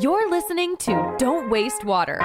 You're listening to Don't Waste Water.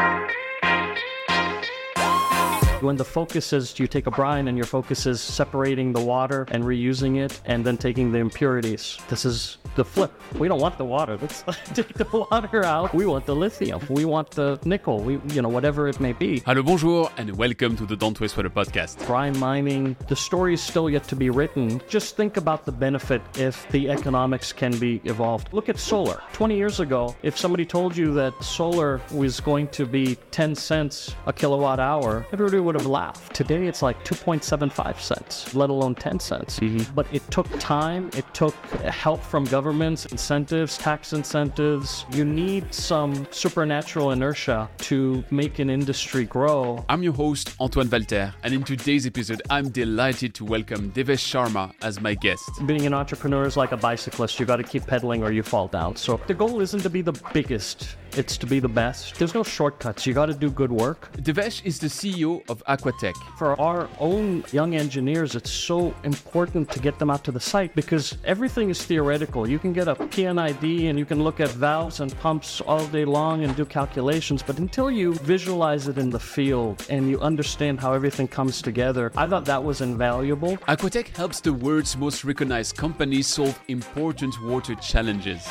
When the focus is you take a brine and your focus is separating the water and reusing it and then taking the impurities. This is the flip. We don't want the water. Let's take the water out. We want the lithium. We want the nickel. We you know whatever it may be. Hello, bonjour, and welcome to the Don't Waste Water podcast. Brine mining, the story is still yet to be written. Just think about the benefit if the economics can be evolved. Look at solar. 20 years ago, if somebody told you that solar was going to be 10 cents a kilowatt hour, everybody would have laughed. Today it's like 2.75 cents, let alone 10 cents. Mm-hmm. But it took time, it took help from governments, incentives, tax incentives. You need some supernatural inertia to make an industry grow. I'm your host, Antoine Walter, and in today's episode, I'm delighted to welcome Devesh Sharma as my guest. Being an entrepreneur is like a bicyclist. You got to keep pedaling or you fall down. So the goal isn't to be the biggest, it's to be the best. There's no shortcuts. You got to do good work. Devesh is the CEO of Aquatech. For our own young engineers, it's so important to get them out to the site because everything is theoretical. You can get a P&ID and you can look at valves and pumps all day long and do calculations, but until you visualize it in the field and you understand how everything comes together, I thought that was invaluable. Aquatech helps the world's most recognized companies solve important water challenges.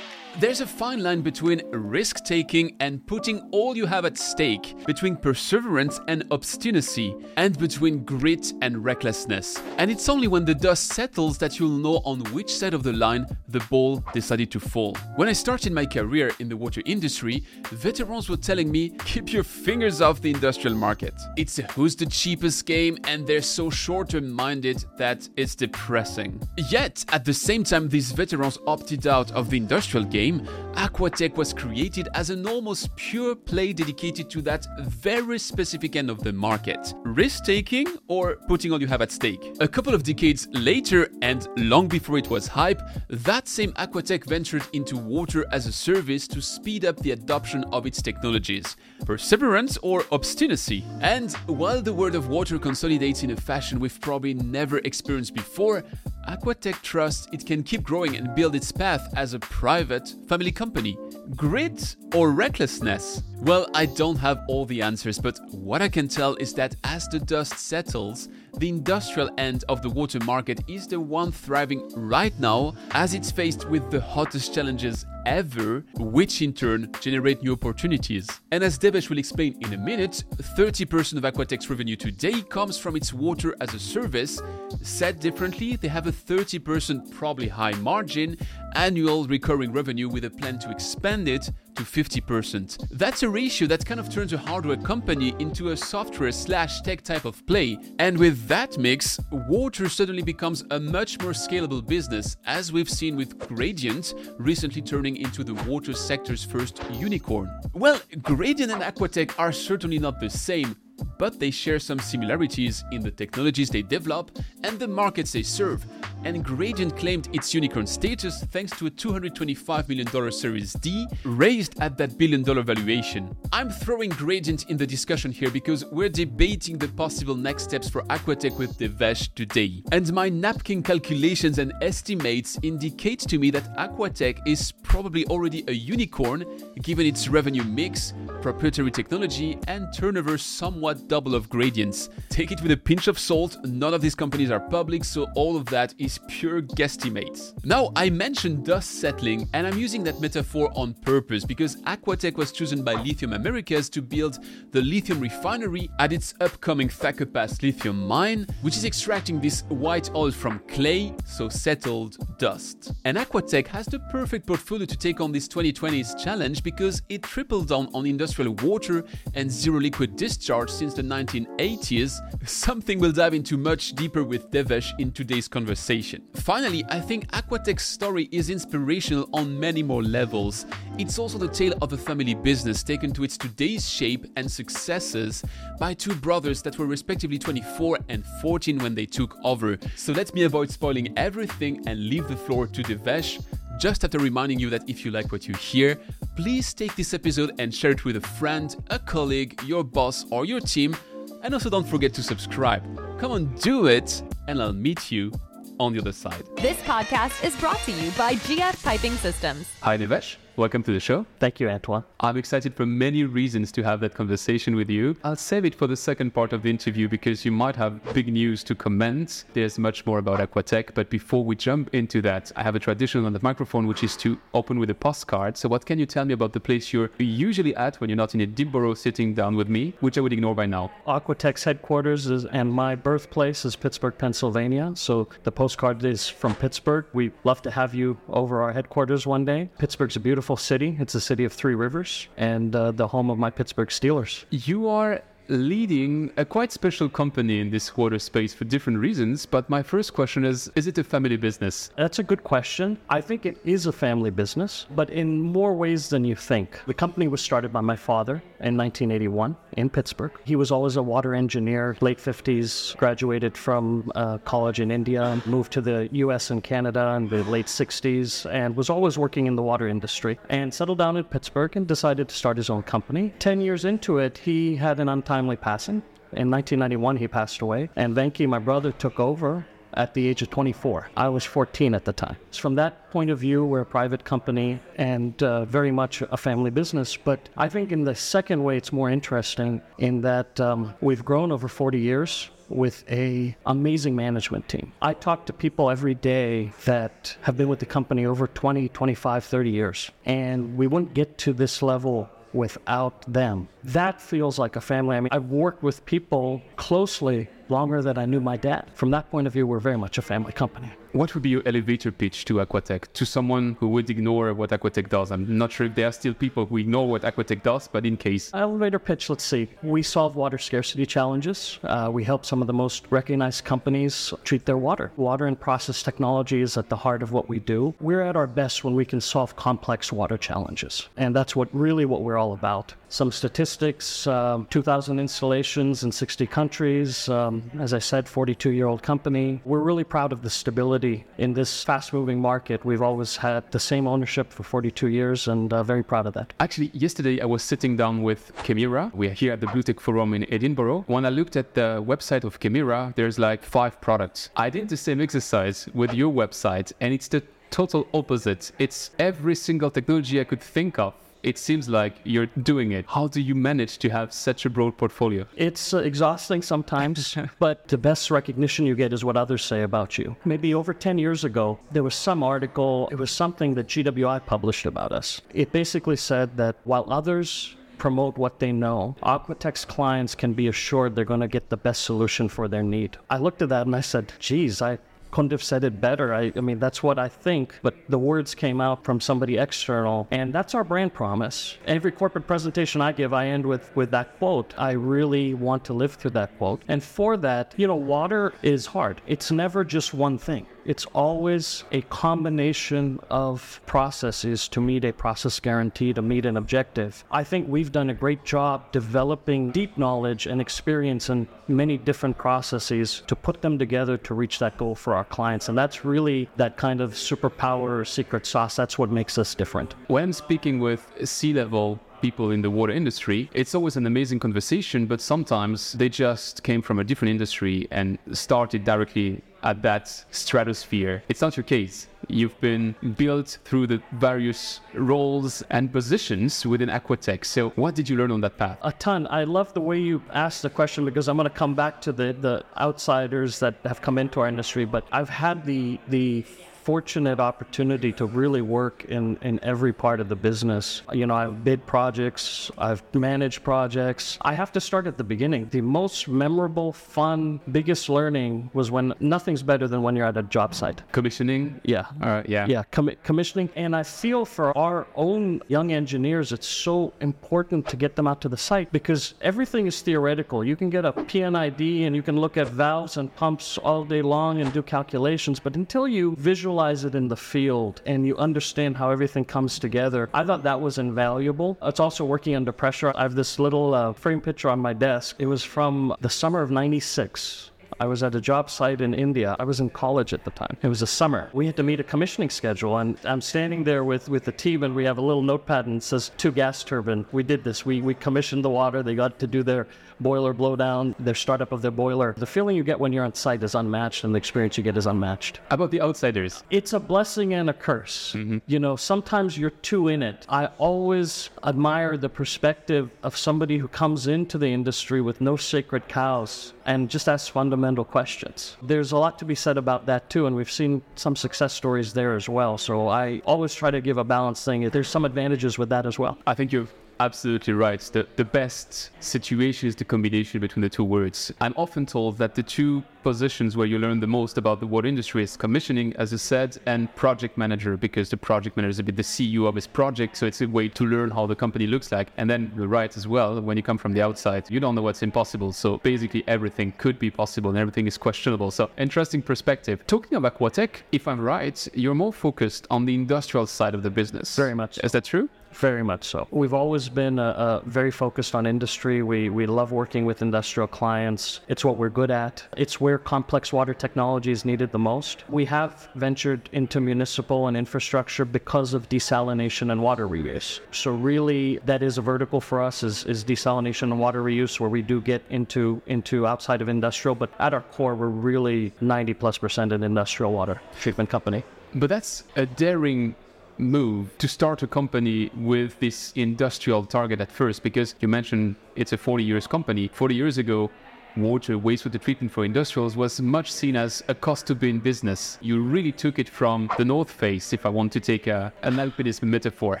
There's a fine line between risk taking and putting all you have at stake, between perseverance and obstinacy, and between grit and recklessness. And it's only when the dust settles that you'll know on which side of the line the ball decided to fall. When I started my career in the water industry, veterans were telling me, keep your fingers off the industrial market. It's a who's the cheapest game, and they're so short term minded that it's depressing. Yet, at the same time, these veterans opted out of the industrial game Aquatech was created as an almost pure play dedicated to that very specific end of the market risk taking or putting all you have at stake. A couple of decades later, and long before it was hype, that same Aquatech ventured into water as a service to speed up the adoption of its technologies. Perseverance or obstinacy. And while the world of water consolidates in a fashion we've probably never experienced before, Aquatech trusts it can keep growing and build its path as a private family company. Grit or recklessness? Well, I don't have all the answers, but what I can tell is that as the dust settles, the industrial end of the water market is the one thriving right now as it's faced with the hottest challenges ever, which in turn generate new opportunities. And as Devesh will explain in a minute, 30% of Aquatech's revenue today comes from its water as a service. Said differently, they have a 30% probably high margin annual recurring revenue with a plan to expand it to 50%. That's a ratio that kind of turns a hardware company into a software slash tech type of play. And with that mix, water suddenly becomes a much more scalable business, as we've seen with Gradient recently turning into the water sector's first unicorn. Well, Gradient and Aquatech are certainly not the same, but they share some similarities in the technologies they develop and the markets they serve. And Gradient claimed its unicorn status thanks to a $225 million Series D raised at that billion dollar valuation. I'm throwing Gradient in the discussion here because we're debating the possible next steps for Aquatech with Devesh today. And my napkin calculations and estimates indicate to me that Aquatech is probably already a unicorn given its revenue mix, proprietary technology, and turnover somewhat double of Gradient's. Take it with a pinch of salt, none of these companies are public, so all of that is pure guesstimates. Now, I mentioned dust settling, and I'm using that metaphor on purpose because Aquatech was chosen by Lithium Americas to build the lithium refinery at its upcoming Thacker Pass lithium mine, which is extracting this white oil from clay, so settled dust. And Aquatech has the perfect portfolio to take on this 2020's challenge because it tripled down on industrial water and zero liquid discharge since the 1980s, something we'll dive into much deeper with Devesh in today's conversation. Finally, I think Aquatech's story is inspirational on many more levels. It's also the tale of a family business taken to its today's shape and successes by two brothers that were respectively 24 and 14 when they took over. So let me avoid spoiling everything and leave the floor to Devesh just after reminding you that if you like what you hear, please take this episode and share it with a friend, a colleague, your boss, or your team. And also don't forget to subscribe. Come on, do it, and I'll meet you on the other side. This podcast is brought to you by GF Piping Systems. Hi, Devesh. Welcome to the show. Thank you, Antoine. I'm excited for many reasons to have that conversation with you. I'll save it for the second part of the interview because you might have big news to comment. There's much more about Aquatech, but before we jump into that, I have a tradition on the microphone, which is to open with a postcard. So, what can you tell me about the place you're usually at when you're not in Edinburgh sitting down with me, which I would ignore by now? Aquatech's headquarters is, and my birthplace is Pittsburgh, Pennsylvania. So the postcard is from Pittsburgh. We'd love to have you over our headquarters one day. Pittsburgh's a beautiful city. It's a city of three rivers and uh, the home of my Pittsburgh Steelers. You are leading a quite special company in this water space for different reasons. But my first question is Is it a family business? That's a good question. I think it is a family business, but in more ways than you think. The company was started by my father in 1981 in Pittsburgh. He was always a water engineer, late 50s, graduated from uh, college in India, moved to the US and Canada in the late 60s, and was always working in the water industry and settled down in Pittsburgh and decided to start his own company. 10 years into it, he had an untimely untimely passing. In 1991, he passed away, and Venkee, my brother, took over at the age of 24. I was 14 at the time. So from that point of view, we're a private company and uh, very much a family business. But I think in the second way, it's more interesting in that um, we've grown over 40 years with a amazing management team. I talk to people every day that have been with the company over 20, 25, 30 years. And we wouldn't get to this level without them. That feels like a family. I mean, I've worked with people closely longer than I knew my dad. From that point of view, we're very much a family company. What would be your elevator pitch to Aquatech to someone who would ignore what Aquatech does? I'm not sure if there are still people who ignore what Aquatech does, but in case. Elevator pitch, let's see. We solve water scarcity challenges. Uh, we help some of the most recognized companies treat their water. Water and process technology is at the heart of what we do. We're at our best when we can solve complex water challenges. And that's what really what we're all about. Some statistics um, 2,000 installations in 60 countries. Um, as I said, 42 year old company. We're really proud of the stability in this fast moving market. We've always had the same ownership for 42 years and uh, very proud of that. Actually, yesterday I was sitting down with Kemira. We are here at the Blue Tech Forum in Edinburgh. When I looked at the website of Kemira, there's like five products. I did the same exercise with your website, and it's the total opposite. It's every single technology I could think of it seems like you're doing it. How do you manage to have such a broad portfolio? It's uh, exhausting sometimes, but the best recognition you get is what others say about you. Maybe over 10 years ago, there was some article, it was something that GWI published about us. It basically said that while others promote what they know, Aquatech's clients can be assured they're going to get the best solution for their need. I looked at that and I said, geez, I, couldn't have said it better. I, I mean, that's what I think, but the words came out from somebody external, and that's our brand promise. Every corporate presentation I give, I end with, with that quote. I really want to live through that quote. And for that, you know, water is hard. It's never just one thing. It's always a combination of processes to meet a process guarantee, to meet an objective. I think we've done a great job developing deep knowledge and experience in many different processes to put them together to reach that goal for our clients. And that's really that kind of superpower secret sauce. That's what makes us different. When speaking with C level people in the water industry, it's always an amazing conversation, but sometimes they just came from a different industry and started directly at that stratosphere. It's not your case. You've been built through the various roles and positions within Aquatech. So, what did you learn on that path? A ton. I love the way you asked the question because I'm going to come back to the, the outsiders that have come into our industry. But I've had the the fortunate opportunity to really work in, in every part of the business. You know, I've bid projects, I've managed projects. I have to start at the beginning. The most memorable, fun, biggest learning was when nothing's better than when you're at a job site. Commissioning? Yeah. All right, yeah. Yeah, com- commissioning. And I feel for our own young engineers, it's so important to get them out to the site because everything is theoretical. You can get a P&ID and you can look at valves and pumps all day long and do calculations, but until you visualize it in the field and you understand how everything comes together. I thought that was invaluable. It's also working under pressure. I have this little uh, frame picture on my desk. It was from the summer of 96. I was at a job site in India. I was in college at the time. It was a summer. We had to meet a commissioning schedule, and I'm standing there with, with the team, and we have a little notepad and it says two gas turbine. We did this. We, we commissioned the water. They got to do their boiler blowdown, their startup of their boiler. The feeling you get when you're on site is unmatched, and the experience you get is unmatched. How about the outsiders? It's a blessing and a curse. Mm-hmm. You know, sometimes you're too in it. I always admire the perspective of somebody who comes into the industry with no sacred cows and just asks fundamental questions. There's a lot to be said about that too, and we've seen some success stories there as well. So I always try to give a balanced thing. There's some advantages with that as well. I think you're absolutely right. The, the best situation is the combination between the two words. I'm often told that the two positions where you learn the most about the water industry is commissioning, as you said, and project manager, because the project manager is a bit the CEO of his project. So it's a way to learn how the company looks like. And then you're right as well, when you come from the outside, you don't know what's impossible. So basically everything could be possible and everything is questionable. So interesting perspective. Talking about Aquatech, if I'm right, you're more focused on the industrial side of the business. Very much Is that true? Very much so. We've always been uh, uh, very focused on industry. We, we love working with industrial clients. It's what we're good at. It's where complex water technology is needed the most. We have ventured into municipal and infrastructure because of desalination and water reuse. So really, that is a vertical for us is, is desalination and water reuse, where we do get into into outside of industrial. But at our core, we're really 90 plus percent an industrial water treatment company. But that's a daring move to start a company with this industrial target at first because you mentioned it's a 40 years company. 40 years ago water wastewater treatment for industrials was much seen as a cost to be in business you really took it from the north face if i want to take a, an alpinism metaphor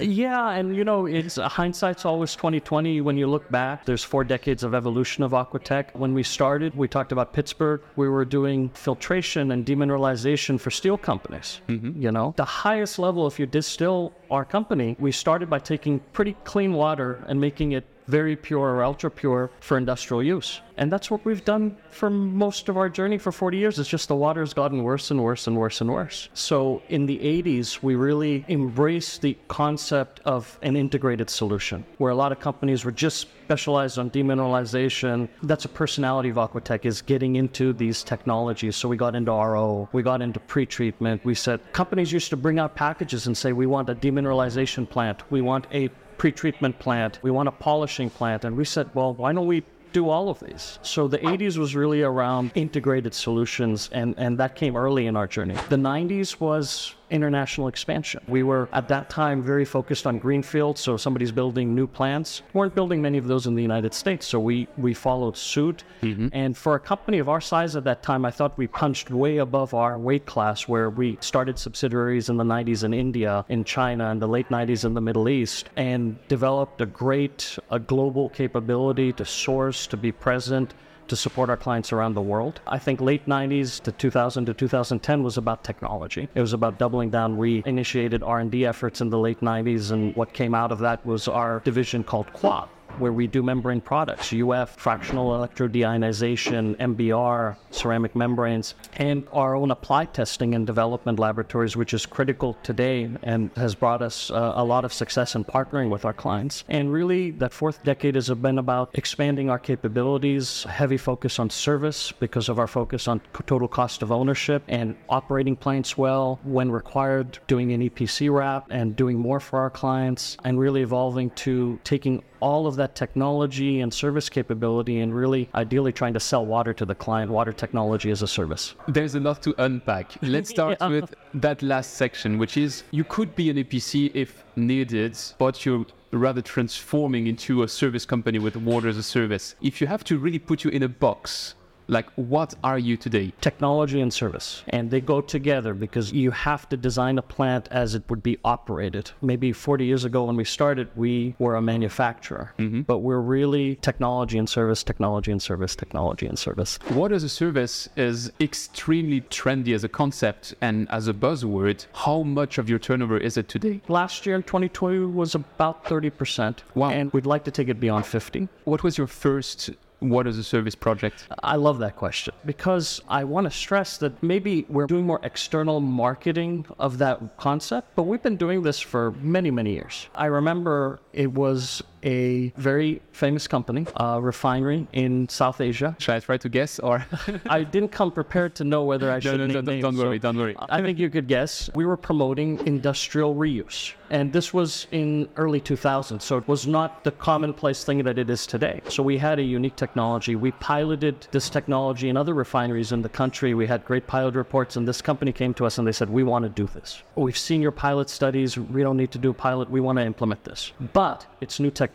Yeah, and you know, it's hindsight's always 2020 when you look back. There's four decades of evolution of Aquatech. When we started, we talked about Pittsburgh. We were doing filtration and demineralization for steel companies. Mm-hmm. You know, the highest level, if you distill our company, we started by taking pretty clean water and making it very pure or ultra pure for industrial use. And that's what we've done for most of our journey for 40 years. It's just the water has gotten worse and worse and worse and worse. So in the 80s, we really embraced the concept of an integrated solution where a lot of companies were just specialized on demineralization. That's a personality of Aquatech is getting into these technologies. So we got into RO, we got into pre-treatment. We said companies used to bring out packages and say, we want a demineralization plant. We want a pre-treatment plant. We want a polishing plant. And we said, well, why don't we do all of these? So the 80s was really around integrated solutions, and, and that came early in our journey. The 90s was international expansion. We were at that time very focused on greenfield, so somebody's building new plants. We weren't building many of those in the United States, so we we followed suit. Mm-hmm. And for a company of our size at that time, I thought we punched way above our weight class where we started subsidiaries in the 90s in India, in China, in the late 90s in the Middle East, and developed a great a global capability to source, to be present, to support our clients around the world. I think late 90s to 2000 to 2010 was about technology. It was about doubling down. We initiated R&D efforts in the late 90s and what came out of that was our division called QUA where we do membrane products, UF, fractional electrodeionization, MBR, ceramic membranes, and our own applied testing and development laboratories, which is critical today and has brought us uh, a lot of success in partnering with our clients. And really, that fourth decade has been about expanding our capabilities, heavy focus on service because of our focus on total cost of ownership and operating plants well when required, doing an EPC wrap and doing more for our clients, and really evolving to taking all of that technology and service capability and really ideally trying to sell water to the client, water technology as a service. There's a lot to unpack. Let's start Yeah. with that last section, which is you could be an EPC if needed, but you're rather transforming into a service company with water as a service. If you have to really put you in a box, like what are you today? Technology and service. And they go together because you have to design a plant as it would be operated. Maybe 40 years ago when we started, we were a manufacturer, mm-hmm. but we're really technology and service, technology and service, technology and service. Water as a service is extremely trendy as a concept and as a buzzword. How much of your turnover is it today? Last year in 2020 was about 30%. Wow. And we'd like to take it beyond 50. What was your first water as a service project? I love that question because I want to stress that maybe we're doing more external marketing of that concept, but we've been doing this for many, many years. I remember it was a very famous company, a refinery in South Asia. Should I try to guess or? I didn't come prepared to know whether I should no, no, name don't, names, don't worry, so don't worry. I think you could guess. We were promoting industrial reuse. And this was in early 2000s, so it was not the commonplace thing that it is today. So we had a unique technology. We piloted this technology in other refineries in the country. We had great pilot reports, and this company came to us and they said, We want to do this. We've seen your pilot studies. We don't need to do a pilot. We want to implement this. But it's new technology.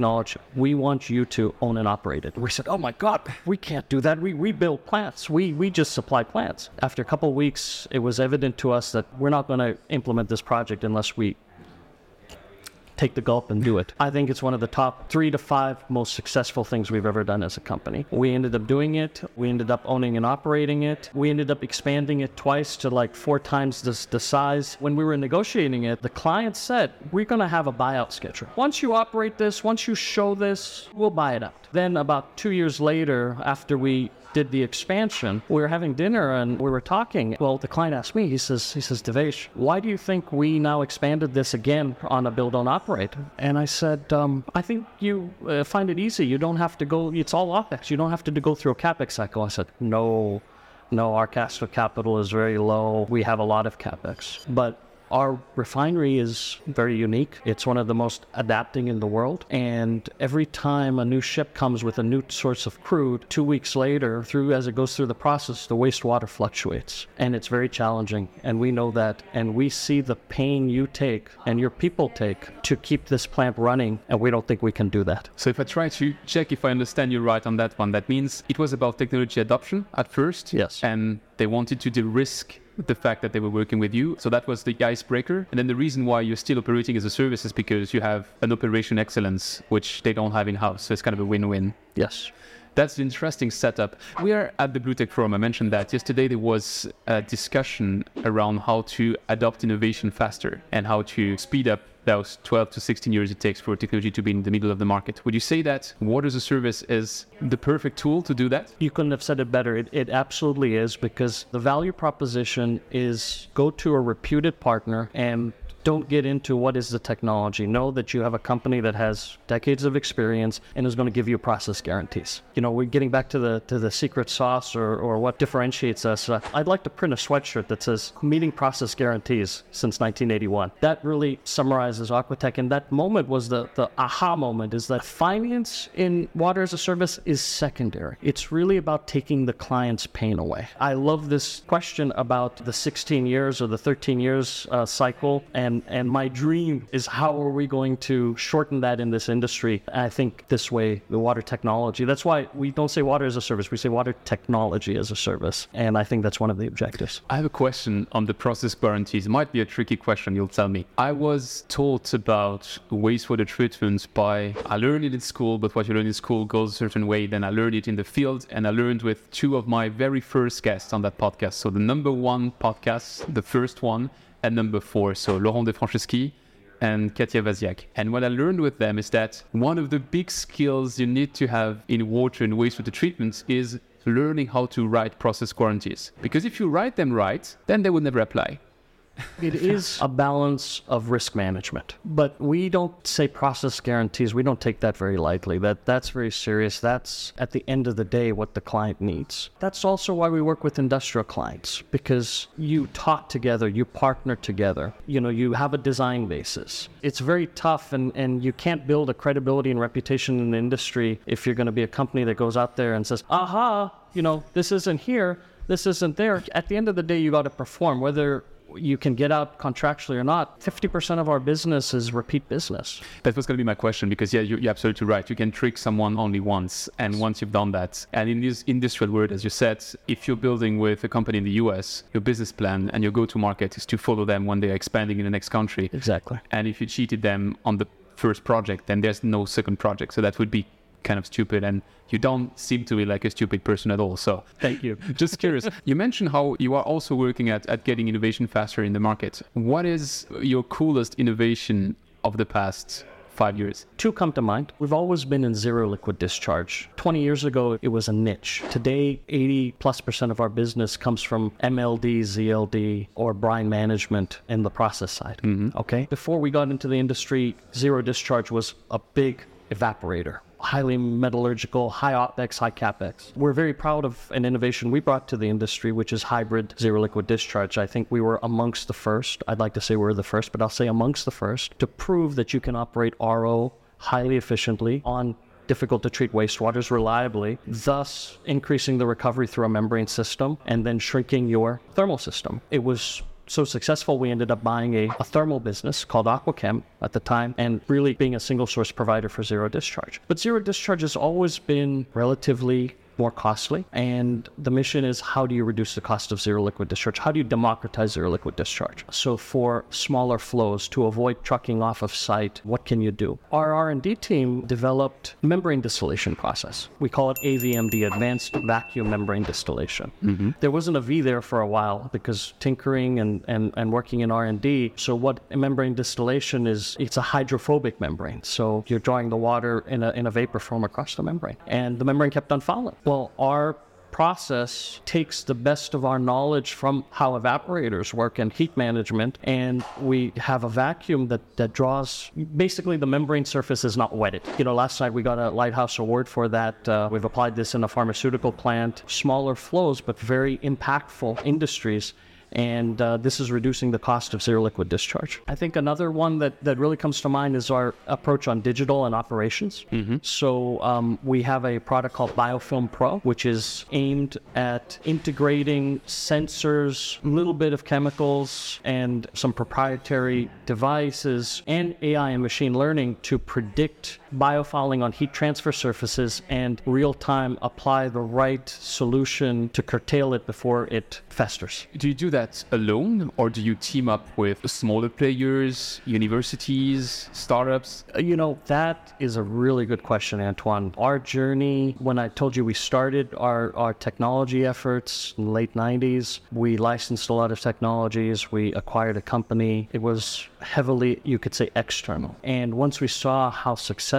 We want you to own and operate it. We said, Oh my God, we can't do that. We, we build plants. We, we just supply plants. After a couple weeks, it was evident to us that we're not going to implement this project unless we take the gulp and do it. I think it's one of the top three to five most successful things we've ever done as a company. We ended up doing it. We ended up owning and operating it. We ended up expanding it twice to like four times the, the size. When we were negotiating it, the client said, We're going to have a buyout schedule. Once you operate this, once you show this, we'll buy it out. Then, about two years later, after we did the expansion, we were having dinner and we were talking. Well, the client asked me, he says, he says, Devesh, why do you think we now expanded this again on a build on operate? And I said, um, I think you uh, find it easy. You don't have to go, it's all OPEX. You don't have to go through a CAPEX cycle. I said, no, no, our cost of capital is very low. We have a lot of CAPEX. But our refinery is very unique. It's one of the most adapting in the world. And every time a new ship comes with a new source of crude, two weeks later, through as it goes through the process, the wastewater fluctuates. And it's very challenging. And we know that. And we see the pain you take and your people take to keep this plant running. And we don't think we can do that. So if I try to check if I understand you right on that one, that means it was about technology adoption at first. Yes. And they wanted to de-risk the fact that they were working with you. So that was the icebreaker. And then the reason why you're still operating as a service is because you have an operation excellence, which they don't have in house. So it's kind of a win win. Yes. That's an interesting setup. We are at the Blue Tech Forum. I mentioned that yesterday there was a discussion around how to adopt innovation faster and how to speed up those 12 to 16 years it takes for technology to be in the middle of the market. Would you say that water as a service is the perfect tool to do that? You couldn't have said it better. It, it absolutely is because the value proposition is go to a reputed partner and don't get into what is the technology. Know that you have a company that has decades of experience and is going to give you process guarantees. You know, we're getting back to the to the secret sauce or, or what differentiates us. Uh, I'd like to print a sweatshirt that says meeting process guarantees since 1981. That really summarizes Aquatech. And that moment was the, the aha moment is that finance in water as a service is secondary. It's really about taking the client's pain away. I love this question about the 16 years or the 13 years uh, cycle and and and my dream is how are we going to shorten that in this industry? And I think this way, the water technology. That's why we don't say water as a service; we say water technology as a service, and I think that's one of the objectives. I have a question on the process guarantees. It might be a tricky question. You'll tell me. I was taught about wastewater treatments by I learned it in school, but what you learn in school goes a certain way. Then I learned it in the field, and I learned with two of my very first guests on that podcast. So the number one podcast, the first one and number four, so Laurent Defranceschi and Katia Vaziak. And what I learned with them is that one of the big skills you need to have in water and wastewater treatments is learning how to write process guarantees. Because if you write them right, then they will never apply. It is a balance of risk management, but we don't say process guarantees. We don't take that very lightly. That that's very serious. That's at the end of the day what the client needs. That's also why we work with industrial clients because you talk together, you partner together. You know, you have a design basis. It's very tough, and and you can't build a credibility and reputation in the industry if you're going to be a company that goes out there and says, "Aha, you know, this isn't here." This isn't there. At the end of the day, you got to perform, whether you can get out contractually or not, 50% of our business is repeat business. That was going to be my question because, yeah, you're, you're, absolutely right. You can trick someone only once. And once you've done that, and in this industrial world, as you said, if you're building with a company in the US, your business plan and your go to market is to follow them when they're expanding in the next country. Exactly. And if you cheated them on the first project, then there's no second project. So that would be kind of stupid and you don't seem to be like a stupid person at all so thank you just curious you mentioned how you are also working at, at getting innovation faster in the market what is your coolest innovation of the past five years? Two come to mind. We've always been in zero liquid discharge. 20 years ago, it was a niche. Today, 80 plus percent of our business comes from MLD, ZLD, or brine management in the process side. Mm-hmm. Okay. Before we got into the industry, zero discharge was a big evaporator. Highly metallurgical, high OPEX, high CAPEX. We're very proud of an innovation we brought to the industry, which is hybrid zero liquid discharge. I think we were amongst the first. I'd like to say we're the first, but I'll say amongst the first to prove that you can operate RO highly efficiently on difficult to treat wastewaters reliably, thus increasing the recovery through a membrane system and then shrinking your thermal system. It was so successful, we ended up buying a, a, thermal business called Aquachem at the time and really being a single source provider for zero discharge. But zero discharge has always been relatively more costly. And the mission is how do you reduce the cost of zero liquid discharge? How do you democratize zero liquid discharge? So for smaller flows to avoid trucking off of site, what can you do? Our R&D team developed membrane distillation process. We call it AVMD, Advanced Vacuum Membrane Distillation. Mm-hmm. There wasn't a V there for a while because tinkering and, and, and working in R&D. So what membrane distillation is, it's a hydrophobic membrane. So you're drawing the water in a, in a vapor form across the membrane. And the membrane kept on fouling. Well, our process takes the best of our knowledge from how evaporators work and heat management, and we have a vacuum that, that draws basically the membrane surface is not wetted. You know, last night we got a Lighthouse Award for that. Uh, we've applied this in a pharmaceutical plant, smaller flows, but very impactful industries and uh, this is reducing the cost of zero liquid discharge. I think another one that, that really comes to mind is our approach on digital and operations. Mm-hmm. So um, we have a product called Biofilm Pro, which is aimed at integrating sensors, a little bit of chemicals, and some proprietary devices and AI and machine learning to predict biofouling on heat transfer surfaces and real time apply the right solution to curtail it before it festers. Do you do that alone or do you team up with smaller players, universities, startups? Uh, you know, that is a really good question, Antoine. Our journey, when I told you we started our, our technology efforts in the late 90s, we licensed a lot of technologies, we acquired a company. It was heavily, you could say, external. And once we saw how successful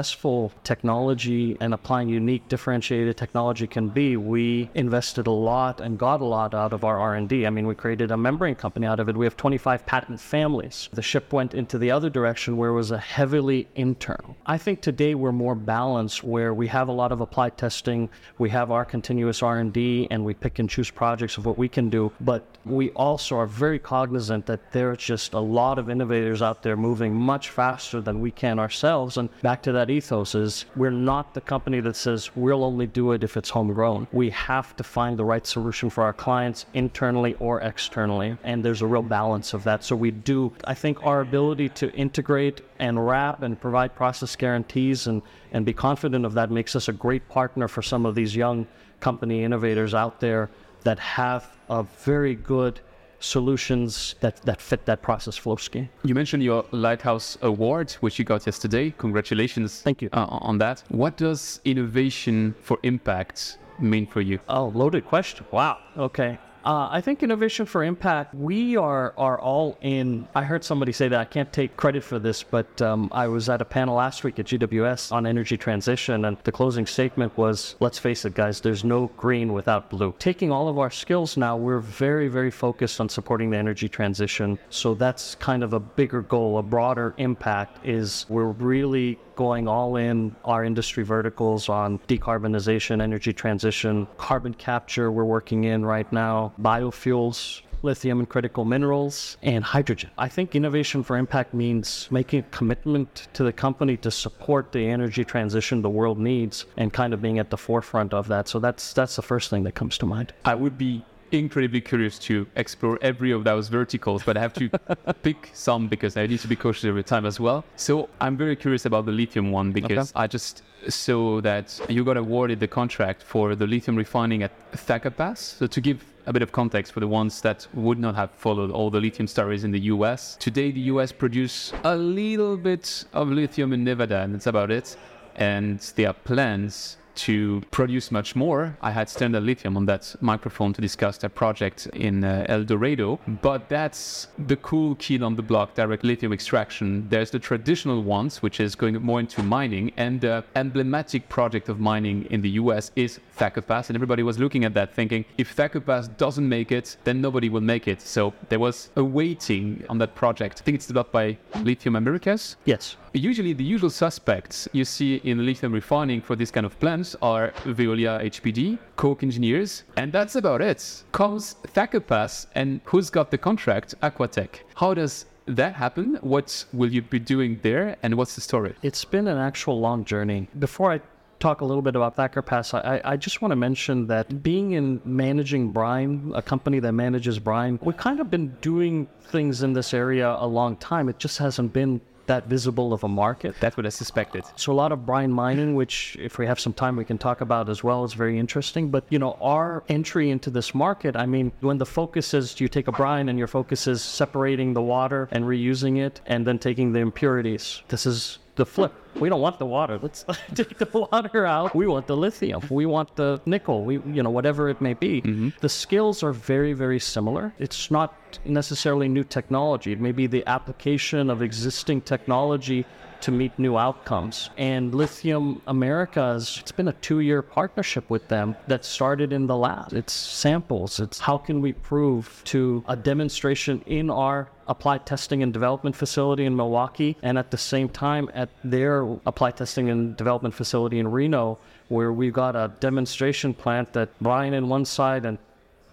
technology and applying unique differentiated technology can be, we invested a lot and got a lot out of our R&D. I mean, we created a membrane company out of it. We have 25 patent families. The ship went into the other direction where it was a heavily internal. I think today we're more balanced where we have a lot of applied testing, we have our continuous R&D and we pick and choose projects of what we can do, but we also are very cognizant that there's just a lot of innovators out there moving much faster than we can ourselves. And back to ethos is we're not the company that says we'll only do it if it's homegrown. We have to find the right solution for our clients internally or externally. And there's a real balance of that. So we do, I think our ability to integrate and wrap and provide process guarantees and, and be confident of that makes us a great partner for some of these young company innovators out there that have a very good solutions that, that fit that process flow scheme. You mentioned your Lighthouse Award, which you got yesterday. Congratulations. Thank you. Uh, on that. What does innovation for impact mean for you? Oh, loaded question. Wow. Okay. Uh, I think innovation for impact. We are are all in. I heard somebody say that I can't take credit for this, but um, I was at a panel last week at GWS on energy transition, and the closing statement was, "Let's face it, guys. There's no green without blue." Taking all of our skills now, we're very very focused on supporting the energy transition. So that's kind of a bigger goal, a broader impact. Is we're really going all in our industry verticals on decarbonization, energy transition, carbon capture, we're working in right now, biofuels, lithium and critical minerals, and hydrogen. I think innovation for impact means making a commitment to the company to support the energy transition the world needs and kind of being at the forefront of that. So that's that's the first thing that comes to mind. I would be incredibly curious to explore every of those verticals, but I have to pick some because I need to be cautious every time as well. So I'm very curious about the lithium one because okay. I just saw that you got awarded the contract for the lithium refining at Thacker Pass. So to give a bit of context for the ones that would not have followed all the lithium stories in the US. Today, the US produce a little bit of lithium in Nevada, and that's about it. And there are plans to produce much more. I had Standard Lithium on that microphone to discuss that project in uh, El Dorado, but that's the cool kid on the block, direct lithium extraction. There's the traditional ones, which is going more into mining, and the emblematic project of mining in the US is Thacker Pass. And everybody was looking at that thinking, if Thacker Pass doesn't make it, then nobody will make it. So there was a waiting on that project. I think it's developed by Lithium Americas. Yes. Usually, the usual suspects you see in lithium refining for these kind of plants are Veolia HPD, Koch engineers, and that's about it. Comes Thacker Pass, and who's got the contract? Aquatech. How does that happen? What will you be doing there, and what's the story? It's been an actual long journey. Before I talk a little bit about Thacker Pass, I, I just want to mention that being in managing brine, a company that manages brine, we've kind of been doing things in this area a long time. It just hasn't been that visible of a market. That's what I suspected. So a lot of brine mining, which if we have some time we can talk about as well, is very interesting. But you know, our entry into this market, I mean, when the focus is you take a brine and your focus is separating the water and reusing it and then taking the impurities. This is the flip. We don't want the water. Let's take the water out. We want the lithium. We want the nickel. We, you know, whatever it may be. Mm-hmm. The skills are very, very similar. It's not necessarily new technology. It may be the application of existing technology to meet new outcomes. And Lithium Americas, it's been a two year partnership with them that started in the lab. It's samples, it's how can we prove to a demonstration in our applied testing and development facility in Milwaukee, and at the same time at their applied testing and development facility in Reno, where we've got a demonstration plant that brine in one side and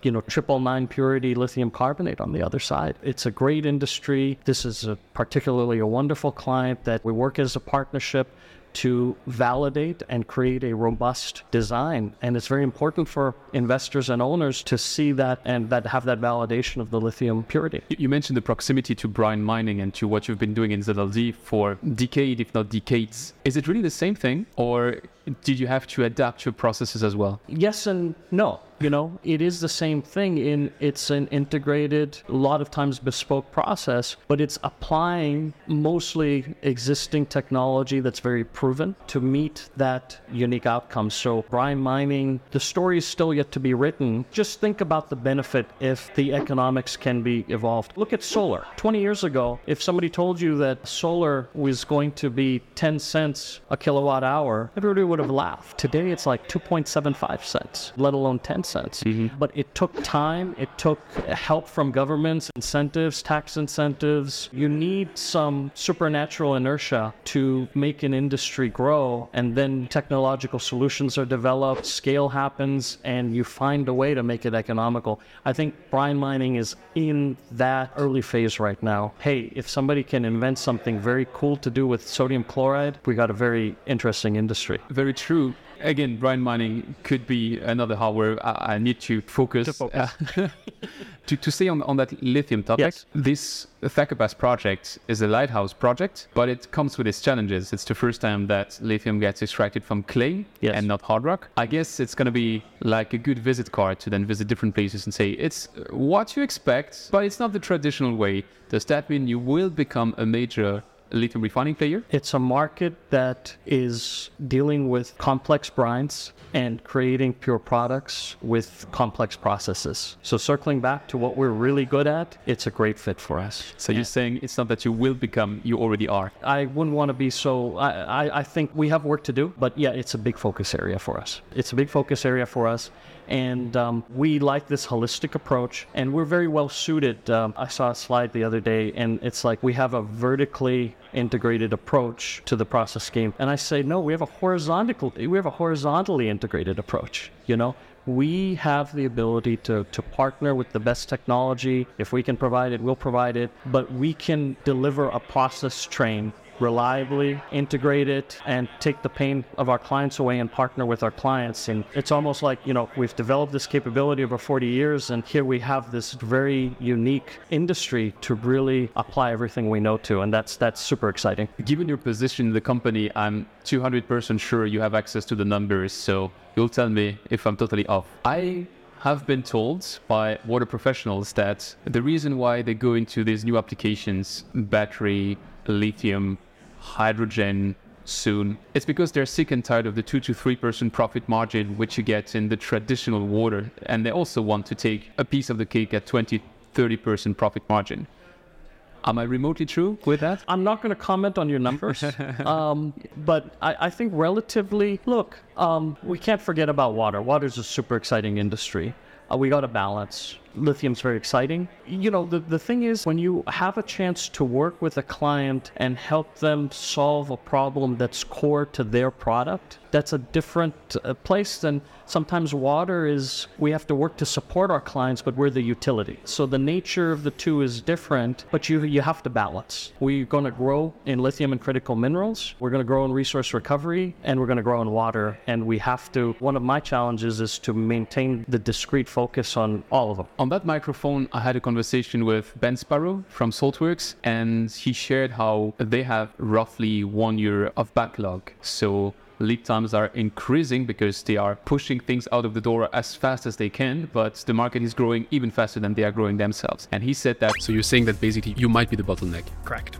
you know, triple nine purity lithium carbonate on the other side. It's a great industry. This is a particularly a wonderful client that we work as a partnership to validate and create a robust design. And it's very important for investors and owners to see that and that have that validation of the lithium purity. You mentioned the proximity to brine mining and to what you've been doing in ZLD for decade, if not decades. Is it really the same thing, or did you have to adapt your processes as well? Yes and no. You know it is the same thing in it's an integrated a lot of times bespoke process but it's applying mostly existing technology that's very proven to meet that unique outcome. So brine mining the story is still yet to be written. Just think about the benefit if the economics can be evolved. Look at solar. 20 years ago if somebody told you that solar was going to be 10 cents a kilowatt hour everybody would have laughed today it's like 2.75 cents let alone 10 cents. Mm-hmm. But it took time, it took help from governments, incentives, tax incentives. You need some supernatural inertia to make an industry grow, and then technological solutions are developed, scale happens, and you find a way to make it economical. I think brine mining is in that early phase right now. Hey, if somebody can invent something very cool to do with sodium chloride, we got a very interesting industry. Very true. Again, brine mining could be another hardware I, I need to focus. To, focus. Uh, to, to stay on, on that lithium topic, yes. this Thacker Pass project is a lighthouse project, but it comes with its challenges. It's the first time that lithium gets extracted from clay yes. and not hard rock. I guess it's going to be like a good visit card to then visit different places and say, it's what you expect, but it's not the traditional way. Does that mean you will become a major lithium refining player? It's a market that is dealing with complex brines and creating pure products with complex processes. So circling back to what we're really good at, it's a great fit for us. So you're saying it's not that you will become, you already are. I wouldn't want to be so. I, I, I think we have work to do, but yeah, it's a big focus area for us. It's a big focus area for us. And um, we like this holistic approach, and we're very well suited. Um, I saw a slide the other day, and it's like we have a vertically integrated approach to the process scheme. And I say, no, we have a horizontal, we have a horizontally integrated approach. You know, we have the ability to, to partner with the best technology. If we can provide it, we'll provide it. But we can deliver a process train reliably integrate it and take the pain of our clients away and partner with our clients. And it's almost like, you know, we've developed this capability over 40 years and here we have this very unique industry to really apply everything we know to. And that's that's super exciting. Given your position in the company, I'm 200% sure you have access to the numbers. So you'll tell me if I'm totally off. I have been told by water professionals that the reason why they go into these new applications, battery, lithium, hydrogen soon. It's because they're sick and tired of the 2 to 3% profit margin which you get in the traditional water. And they also want to take a piece of the cake at 20, 30% profit margin. Am I remotely true with that? I'm not going to comment on your numbers, um, but I, I, think relatively, look, um, we can't forget about water. Water is a super exciting industry. Uh, we got to balance lithium's very exciting. You know, the, the thing is, when you have a chance to work with a client and help them solve a problem that's core to their product, that's a different uh, place than sometimes water is we have to work to support our clients but we're the utility. So the nature of the two is different but you you have to balance. We're going to grow in lithium and critical minerals we're going to grow in resource recovery and we're going to grow in water. And we have to one of my challenges is to maintain the discrete focus on all of them on that microphone i had a conversation with ben sparrow from saltworks and he shared how they have roughly one year of backlog so lead times are increasing because they are pushing things out of the door as fast as they can, but the market is growing even faster than they are growing themselves. And he said that. So you're saying that basically you might be the bottleneck? Correct.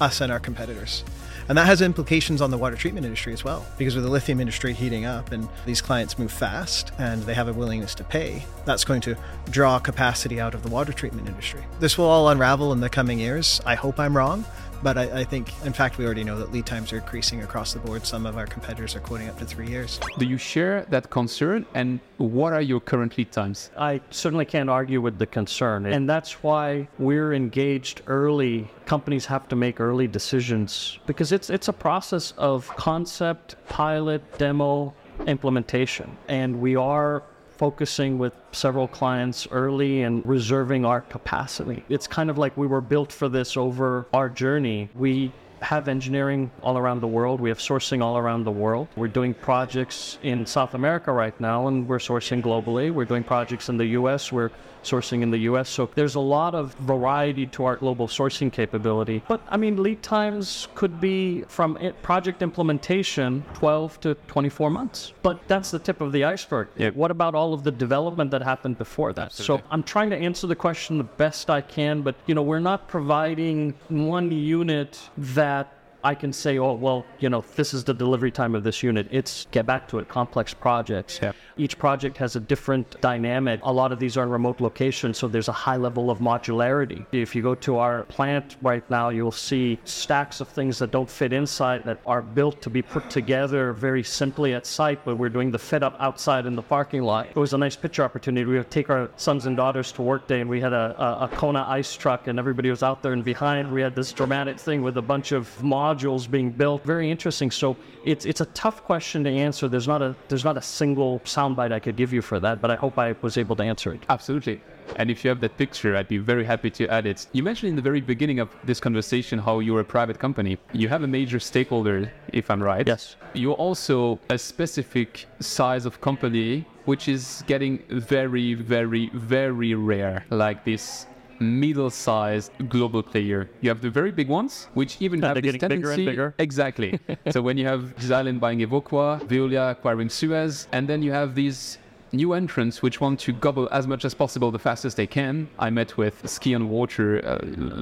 Us and our competitors. And that has implications on the water treatment industry as well, because with the lithium industry heating up and these clients move fast and they have a willingness to pay, that's going to draw capacity out of the water treatment industry. This will all unravel in the coming years. I hope I'm wrong, but I, I, think, in fact, we already know that lead times are increasing across the board. Some of our competitors are quoting up to three years. Do you share that concern? And what are your current lead times? I certainly can't argue with the concern. And that's why we're engaged early. Companies have to make early decisions because it's, it's a process of concept, pilot, demo, implementation. And we are focusing with several clients early and reserving our capacity. It's kind of like we were built for this over our journey. We have engineering all around the world. We have sourcing all around the world. We're doing projects in South America right now, and we're sourcing globally. We're doing projects in the US. We're sourcing in the US. So there's a lot of variety to our global sourcing capability. But I mean, lead times could be from project implementation 12 to 24 months. But that's the tip of the iceberg. Yep. What about all of the development that happened before that? Absolutely. So I'm trying to answer the question the best I can, but you know, we're not providing one unit that I can say, oh, well, you know, this is the delivery time of this unit. It's get back to it, complex projects. Yeah. Each project has a different dynamic. A lot of these are in remote locations, so there's a high level of modularity. If you go to our plant right now, you'll see stacks of things that don't fit inside that are built to be put together very simply at site, but we're doing the fit up outside in the parking lot. It was a nice picture opportunity. We would take our sons and daughters to work day, and we had a, a, a Kona ice truck, and everybody was out there, and behind we had this dramatic thing with a bunch of modules modules being built. Very interesting. So it's it's a tough question to answer. There's not a there's not a single soundbite I could give you for that, but I hope I was able to answer it. Absolutely. And if you have that picture, I'd be very happy to add it. You mentioned in the very beginning of this conversation how you're a private company. You have a major stakeholder, if I'm right. Yes. You're also a specific size of company which is getting very, very, very rare, like this middle-sized global player. You have the very big ones, which even have this tendency. Bigger and bigger. Exactly. so when you have Xylem buying Evoqua, Veolia acquiring Suez, and then you have these new entrants which want to gobble as much as possible the fastest they can. I met with Ski on Water uh,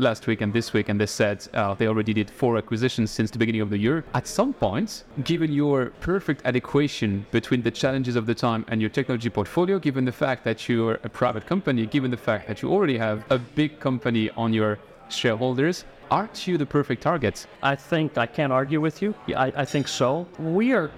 last week and this week, and they said uh, they already did four acquisitions since the beginning of the year. At some point, given your perfect adequation between the challenges of the time and your technology portfolio, given the fact that you're a private company, given the fact that you already have a big company on your shareholders, aren't you the perfect target? I think I can't argue with you. I, I think so. We are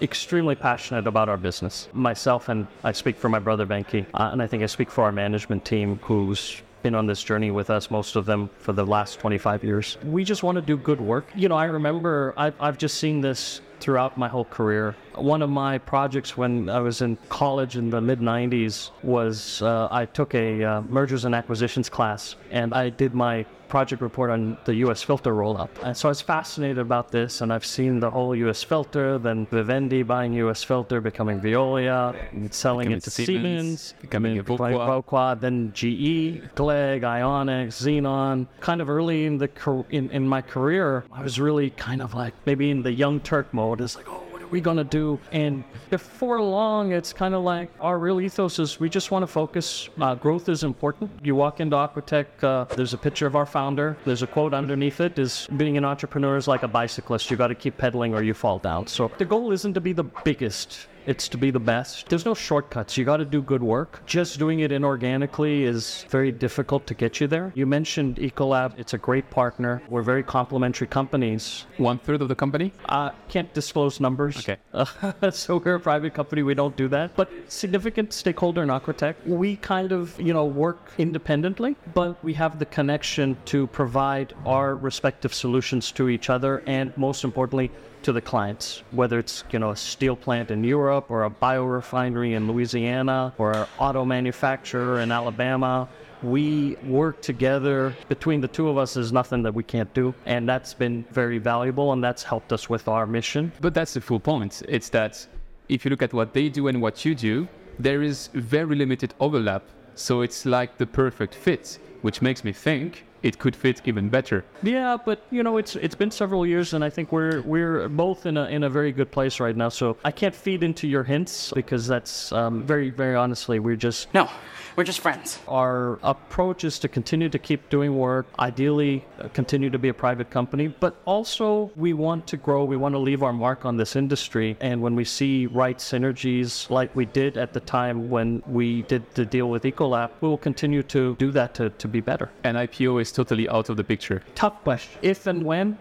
extremely passionate about our business. Myself, and I speak for my brother Venkee, uh, and I think I speak for our management team who's been on this journey with us, most of them for the last 25 years. We just want to do good work. You know, I remember I've, I've just seen this throughout my whole career. One of my projects when I was in college in the mid 90s was uh, I took a uh, mergers and acquisitions class and I did my project report on the US filter roll up. And so I was fascinated about this and I've seen the whole US filter, then Vivendi buying US filter, becoming Veolia, selling becoming it to Siemens, Siemens becoming Evoqua. then GE, Glegg, Ionics, Zenon. Kind of early in the in, in my career, I was really kind of like maybe in the young Turk mode. It's like, oh, we going to do? And before long, it's kind of like our real ethos is we just want to focus. Uh, growth is important. You walk into Aquatech, uh, there's a picture of our founder. There's a quote underneath it is being an entrepreneur is like a bicyclist. You got to keep pedaling or you fall down. So the goal isn't to be the biggest It's to be the best. There's no shortcuts. You got to do good work. Just doing it inorganically is very difficult to get you there. You mentioned Ecolab. It's a great partner. We're very complementary companies. One third of the company? I uh, can't disclose numbers. Okay. Uh, so we're a private company. We don't do that. But significant stakeholder in Aquatech. We kind of, you know, work independently, but we have the connection to provide our respective solutions to each other and most importantly, to the clients, whether it's you know a steel plant in Europe or a biorefinery in Louisiana or an auto manufacturer in Alabama. We work together between the two of us. There's nothing that we can't do, and that's been very valuable, and that's helped us with our mission. But that's the full point. It's that if you look at what they do and what you do, there is very limited overlap. So it's like the perfect fit, which makes me think it could fit even better. Yeah, but you know, it's it's been several years, and I think we're we're both in a in a very good place right now. So I can't feed into your hints because that's um, very very honestly, we're just no. We're just friends. Our approach is to continue to keep doing work, ideally uh, continue to be a private company, but also we want to grow. We want to leave our mark on this industry. And when we see right synergies like we did at the time when we did the deal with Ecolab, we will continue to do that to, to be better. And IPO is totally out of the picture. Tough question. If and when,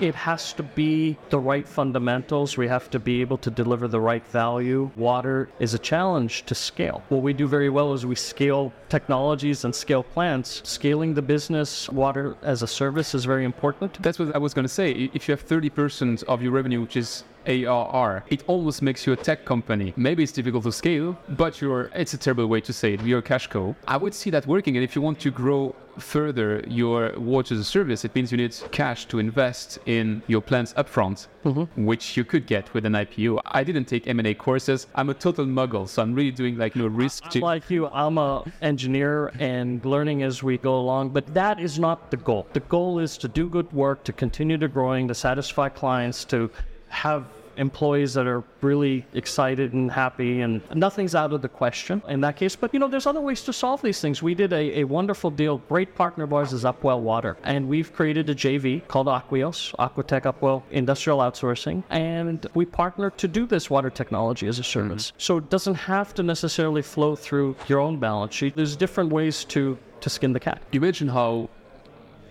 it has to be the right fundamentals. We have to be able to deliver the right value. Water is a challenge to scale. What we do very well is we scale technologies and scale plants. Scaling the business, water as a service is very important. That's what I was going to say. If you have 30% of your revenue, which is ARR. It almost makes you a tech company. Maybe it's difficult to scale, but you're it's a terrible way to say it. You're a cash cow. I would see that working. And if you want to grow further your water as a service, it means you need cash to invest in your plans upfront, mm-hmm. which you could get with an IPO. I didn't take M&A courses. I'm a total muggle, so I'm really doing like no risk. To- like you, I'm a engineer and learning as we go along, but that is not the goal. The goal is to do good work, to continue to growing, to satisfy clients, to have employees that are really excited and happy, and nothing's out of the question in that case. But you know, there's other ways to solve these things. We did a, a wonderful deal. Great partner of ours is Upwell Water, and we've created a JV called Aquios, Aquatech Upwell Industrial Outsourcing, and we partner to do this water technology as a service. Mm-hmm. So it doesn't have to necessarily flow through your own balance sheet. There's different ways to to skin the cat. You mentioned how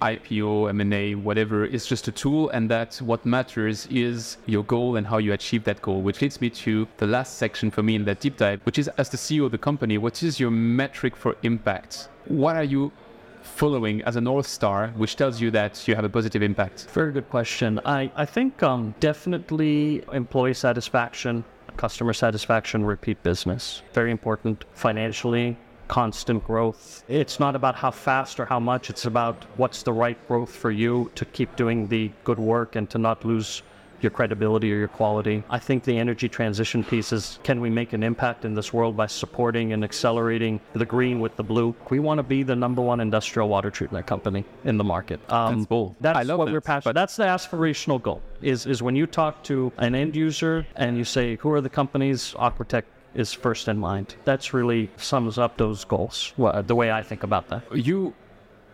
IPO, M&A, whatever, is just a tool, and that what matters is your goal and how you achieve that goal. Which leads me to the last section for me in that deep dive, which is as the CEO of the company, what is your metric for impact? What are you following as a north star, which tells you that you have a positive impact? Very good question. I I think um, definitely employee satisfaction, customer satisfaction, repeat business. Very important financially, constant growth. It's not about how fast or how much, it's about what's the right growth for you to keep doing the good work and to not lose your credibility or your quality. I think the energy transition piece is can we make an impact in this world by supporting and accelerating the green with the blue? We want to be the number one industrial water treatment company in the market. Um, that's bold. That's I love what we're passionate. That's the aspirational goal. Is is when you talk to an end user and you say, "Who are the companies?" Aquatech is first in mind. That's really sums up those goals, the way I think about that. You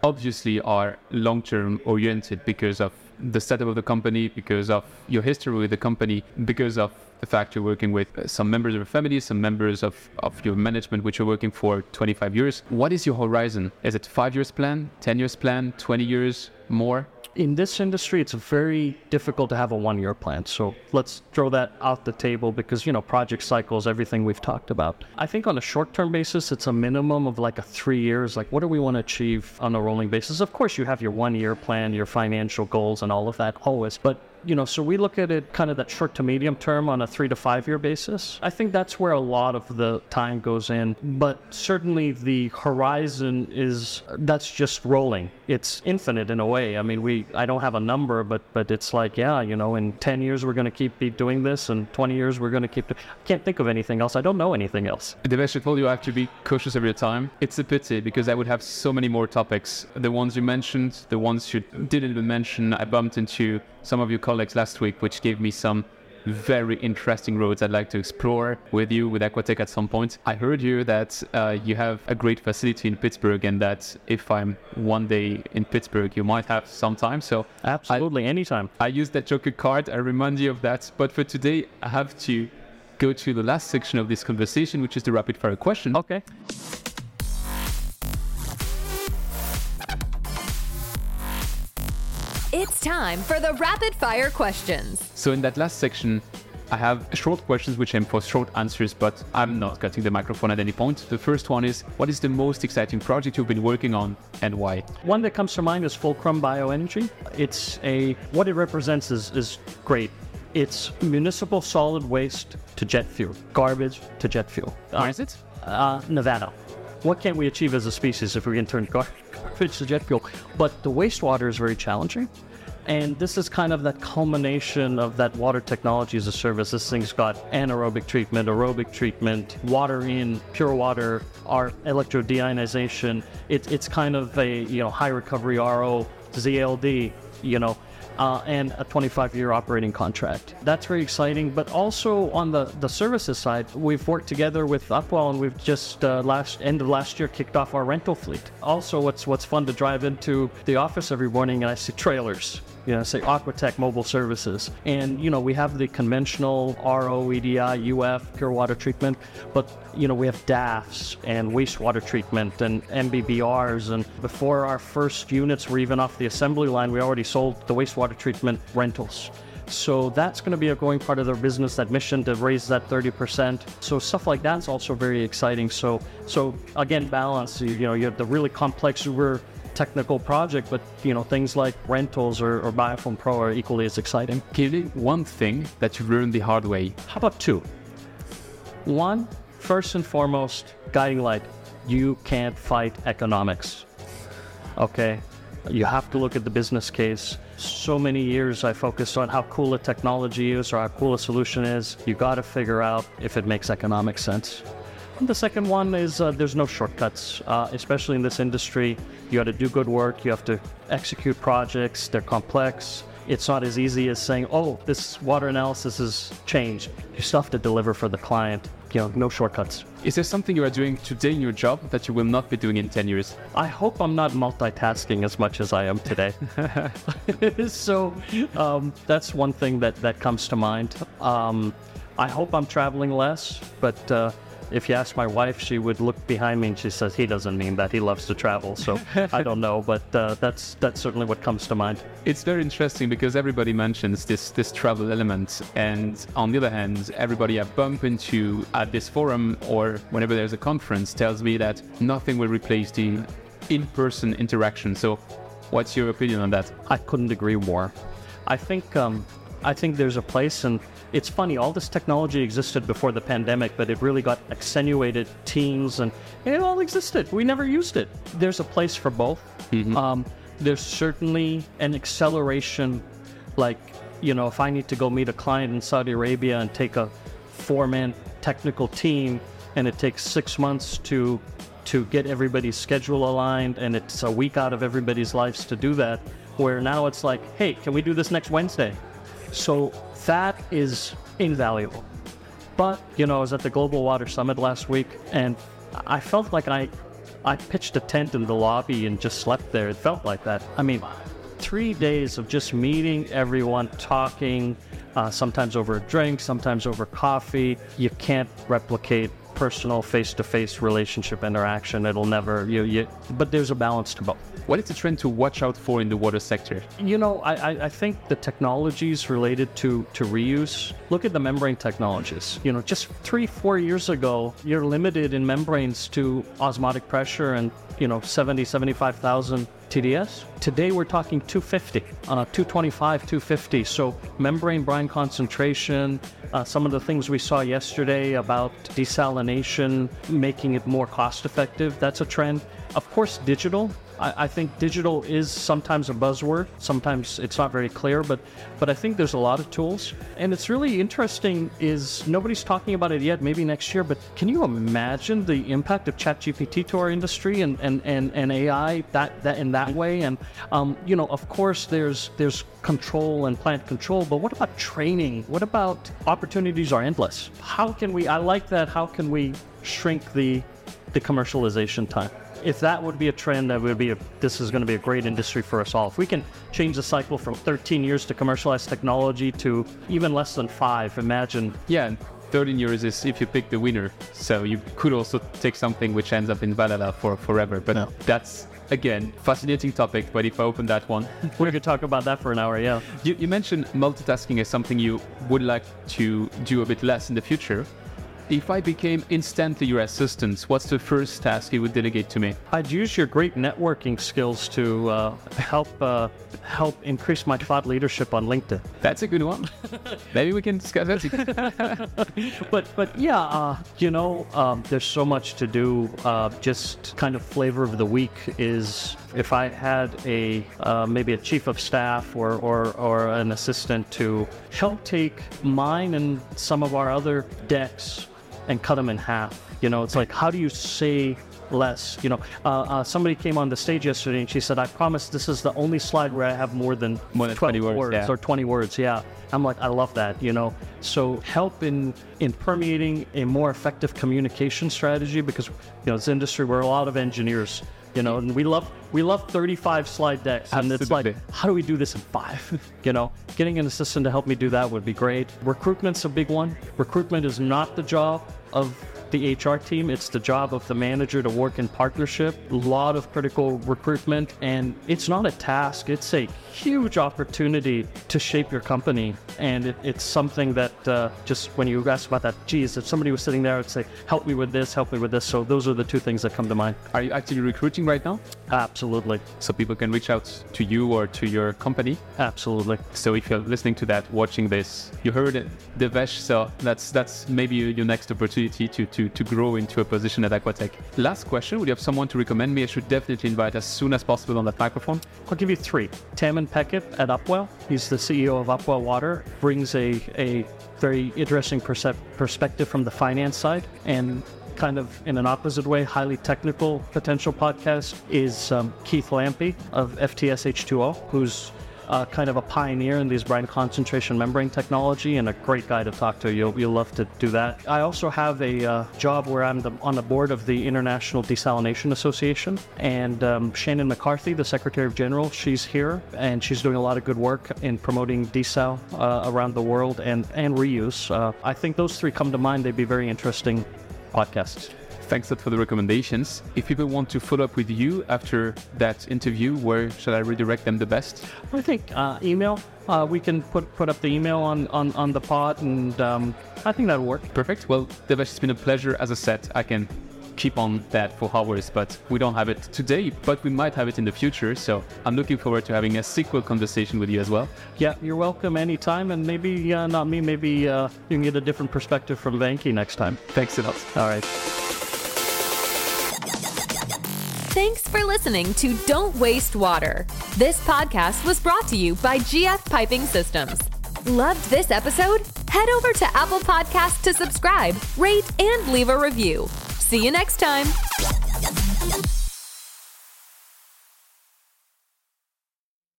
obviously are long term oriented because of the setup of the company, because of your history with the company, because of the fact you're working with some members of your family, some members of, of your management, which you're working for 25 years. What is your horizon? Is it five years plan, 10 years plan, 20 years more? In this industry, it's very difficult to have a one year plan. So let's throw that out the table because, you know, project cycles, everything we've talked about. I think on a short term basis, it's a minimum of like a three years. Like, what do we want to achieve on a rolling basis? Of course, you have your one year plan, your financial goals, and all of that always. But you know, so we look at it kind of that short to medium term on a three to five year basis. I think that's where a lot of the time goes in. But certainly the horizon is that's just rolling. It's infinite in a way. I mean, we I don't have a number, but but it's like yeah, you know, in ten years we're going to keep doing this, and twenty years we're going to keep. Do- I can't think of anything else. I don't know anything else. Devesh, I told you I have to be cautious every time. It's a pity because I would have so many more topics. The ones you mentioned, the ones you didn't even mention, I bumped into some of your colleagues last week, which gave me some very interesting roads I'd like to explore with you with Aquatech at some point. I heard you that uh, you have a great facility in Pittsburgh, and that if I'm one day in Pittsburgh, you might have some time. So absolutely, I, anytime. I use that Joker card. I remind you of that. But for today, I have to go to the last section of this conversation, which is the rapid fire question. Okay. It's time for the rapid fire questions. So in that last section, I have short questions which aim for short answers, but I'm not cutting the microphone at any point. The first one is what is the most exciting project you've been working on and why? One that comes to mind is Fulcrum Bioenergy. It's a what it represents is, is great. It's municipal solid waste to jet fuel, garbage to jet fuel. Where is it? Uh, Nevada. What can we achieve as a species if we can turn gar- garbage to jet fuel? But the wastewater is very challenging. And this is kind of that culmination of that water technology as a service. This thing's got anaerobic treatment, aerobic treatment, water in, pure water, our electrodeionization. It, it's kind of a you know high recovery RO, ZLD, you know, uh, and a 25 year operating contract. That's very exciting. But also on the, the services side, we've worked together with Upwell and we've just uh, last end of last year kicked off our rental fleet. Also, what's what's fun to drive into the office every morning and I see trailers. You know, say Aquatech Mobile Services. And, you know, we have the conventional RO, EDI, UF, pure water treatment, but, you know, we have DAFs and wastewater treatment and MBBRs. And before our first units were even off the assembly line, we already sold the wastewater treatment rentals. So that's going to be a growing part of their business, that mission to raise that 30%. So stuff like that's also very exciting. So, so again, balance, you, know, you have the really complex, super technical project, but you know, things like rentals or, or Biofilm Pro are equally as exciting. Name one thing that you learned the hard way? How about two? One, first and foremost, guiding light. You can't fight economics. Okay? You have to look at the business case. So many years I focused on how cool a technology is or how cool a solution is. You got to figure out if it makes economic sense. And the second one is uh, there's no shortcuts, uh, especially in this industry. You got to do good work. You have to execute projects. They're complex. It's not as easy as saying, "Oh, this water analysis has changed." You still have to deliver for the client. You know, no shortcuts. Is there something you are doing today in your job that you will not be doing in 10 years? I hope I'm not multitasking as much as I am today. so um, that's one thing that, that comes to mind. Um, I hope I'm traveling less, but uh, if you ask my wife, she would look behind me and she says he doesn't mean that. He loves to travel. So I don't know, but uh, that's that's certainly what comes to mind. It's very interesting because everybody mentions this this travel element, and on the other hand, everybody I bump into at this forum or whenever there's a conference tells me that nothing will replace the in-person interaction. So, what's your opinion on that? I couldn't agree more. I think um, I think there's a place, and it's funny. All this technology existed before the pandemic, but it really got accentuated. Teams and, and it all existed. We never used it. There's a place for both. Um, there's certainly an acceleration, like you know, if I need to go meet a client in Saudi Arabia and take a four-man technical team, and it takes six months to to get everybody's schedule aligned, and it's a week out of everybody's lives to do that. Where now it's like, hey, can we do this next Wednesday? So that is invaluable. But you know, I was at the Global Water Summit last week, and I felt like I I pitched a tent in the lobby and just slept there. It felt like that. I mean, three days of just meeting everyone, talking, uh, sometimes over a drink, sometimes over coffee. You can't replicate personal face-to-face relationship interaction. It'll never. You, you, but there's a balance to both. What is the trend to watch out for in the water sector? You know, I, I, think the technologies related to, to reuse, look at the membrane technologies. You know, just three, four years ago, you're limited in membranes to osmotic pressure and, you know, 70, 75,000 TDS. Today we're talking 250, uh, 225, 250. So membrane brine concentration, uh, some of the things we saw yesterday about desalination, making it more cost effective, that's a trend. Of course, digital. I, I think digital is sometimes a buzzword. Sometimes it's not very clear, but but I think there's a lot of tools, and it's really interesting. Is nobody's talking about it yet? Maybe next year. But can you imagine the impact of ChatGPT to our industry and and, and, and AI that that in that way? And um, you know, of course, there's there's control and plant control, but what about training? What about opportunities are endless? How can we? I like that. How can we shrink the the commercialization time? If that would be a trend, that would be a, this is going to be a great industry for us all. If we can change the cycle from 13 years to commercialize technology to even less than five, imagine. Yeah, 13 years is if you pick the winner. So you could also take something which ends up in Valhalla for forever. But No. that's again fascinating topic. But if I open that one, We could talk about that for an hour, yeah. you, you mentioned multitasking as something you would like to do a bit less in the future. If I became instantly your assistant, what's the first task you would delegate to me? I'd use your great networking skills to uh, help uh, help increase my thought leadership on LinkedIn. That's a good one. Maybe we can discuss that. but but yeah, uh, you know, um, there's so much to do. Uh, just kind of flavor of the week is if I had a uh, maybe a chief of staff or, or or an assistant to help take mine and some of our other decks and cut them in half. You know, it's like how do you say less? You know, uh, uh, somebody came on the stage yesterday and she said, "I promise this is the only slide where I have more than More than 12 20 words, yeah. or 20 words." Yeah, I'm like, I love that. You know, so help in in permeating a more effective communication strategy because you know this industry we're a lot of engineers. You know, and we love we love 35 slide decks, and it's like, how do we do this in five? you know, getting an assistant to help me do that would be great. Recruitment's a big one. Recruitment is not the job of the HR team. It's the job of the manager to work in partnership. A lot of critical recruitment, and it's not a task. It's a huge opportunity to shape your company, and it, it's something that uh, just when you ask about that, geez, if somebody was sitting there, I'd say, "Help me with this, help me with this." So those are the two things that come to mind. Are you actually recruiting right now? Absolutely, So people can reach out to you or to your company. absolutely. So if you're listening to that, watching this, you heard it, Devesh. So that's that's maybe your next opportunity to to to grow into a position at Aquatech. Last question: Would you have someone to recommend me? I should definitely invite as soon as possible on that microphone. I'll give you three. Taman Peckett at Upwell. He's the CEO of Upwell Water. Brings a, a very interesting perspective from the finance side and kind of in an opposite way, highly technical potential podcast is um, Keith Lampi of FTS H2O, who's uh, kind of a pioneer in these brine concentration membrane technology and a great guy to talk to. You'll, you'll love to do that. I also have a uh, job where I'm the, on the board of the International Desalination Association. And um, Shannon McCarthy, the Secretary of General, she's here and she's doing a lot of good work in promoting desal uh, around the world and, and reuse. Uh, I think those three come to mind. They'd be very interesting podcasts. Thanks a lot for the recommendations. If people want to follow up with you after that interview, where should I redirect them the best? I think uh, email. Uh, we can put put up the email on, on, on the pod, and um, I think that'll work. Perfect. Well, Devesh, it's been a pleasure. As I said, I can keep on that for hours, but we don't have it today, but we might have it in the future. So I'm looking forward to having a sequel conversation with you as well. Yeah, you're welcome anytime, and maybe uh, not me. Maybe uh, you can get a different perspective from Venkee next time. Thanks a lot. All right. For listening to Don't Waste Water. This podcast was brought to you by GF Piping Systems. Loved this episode? Head over to Apple Podcasts to subscribe, rate, and leave a review. See you next time.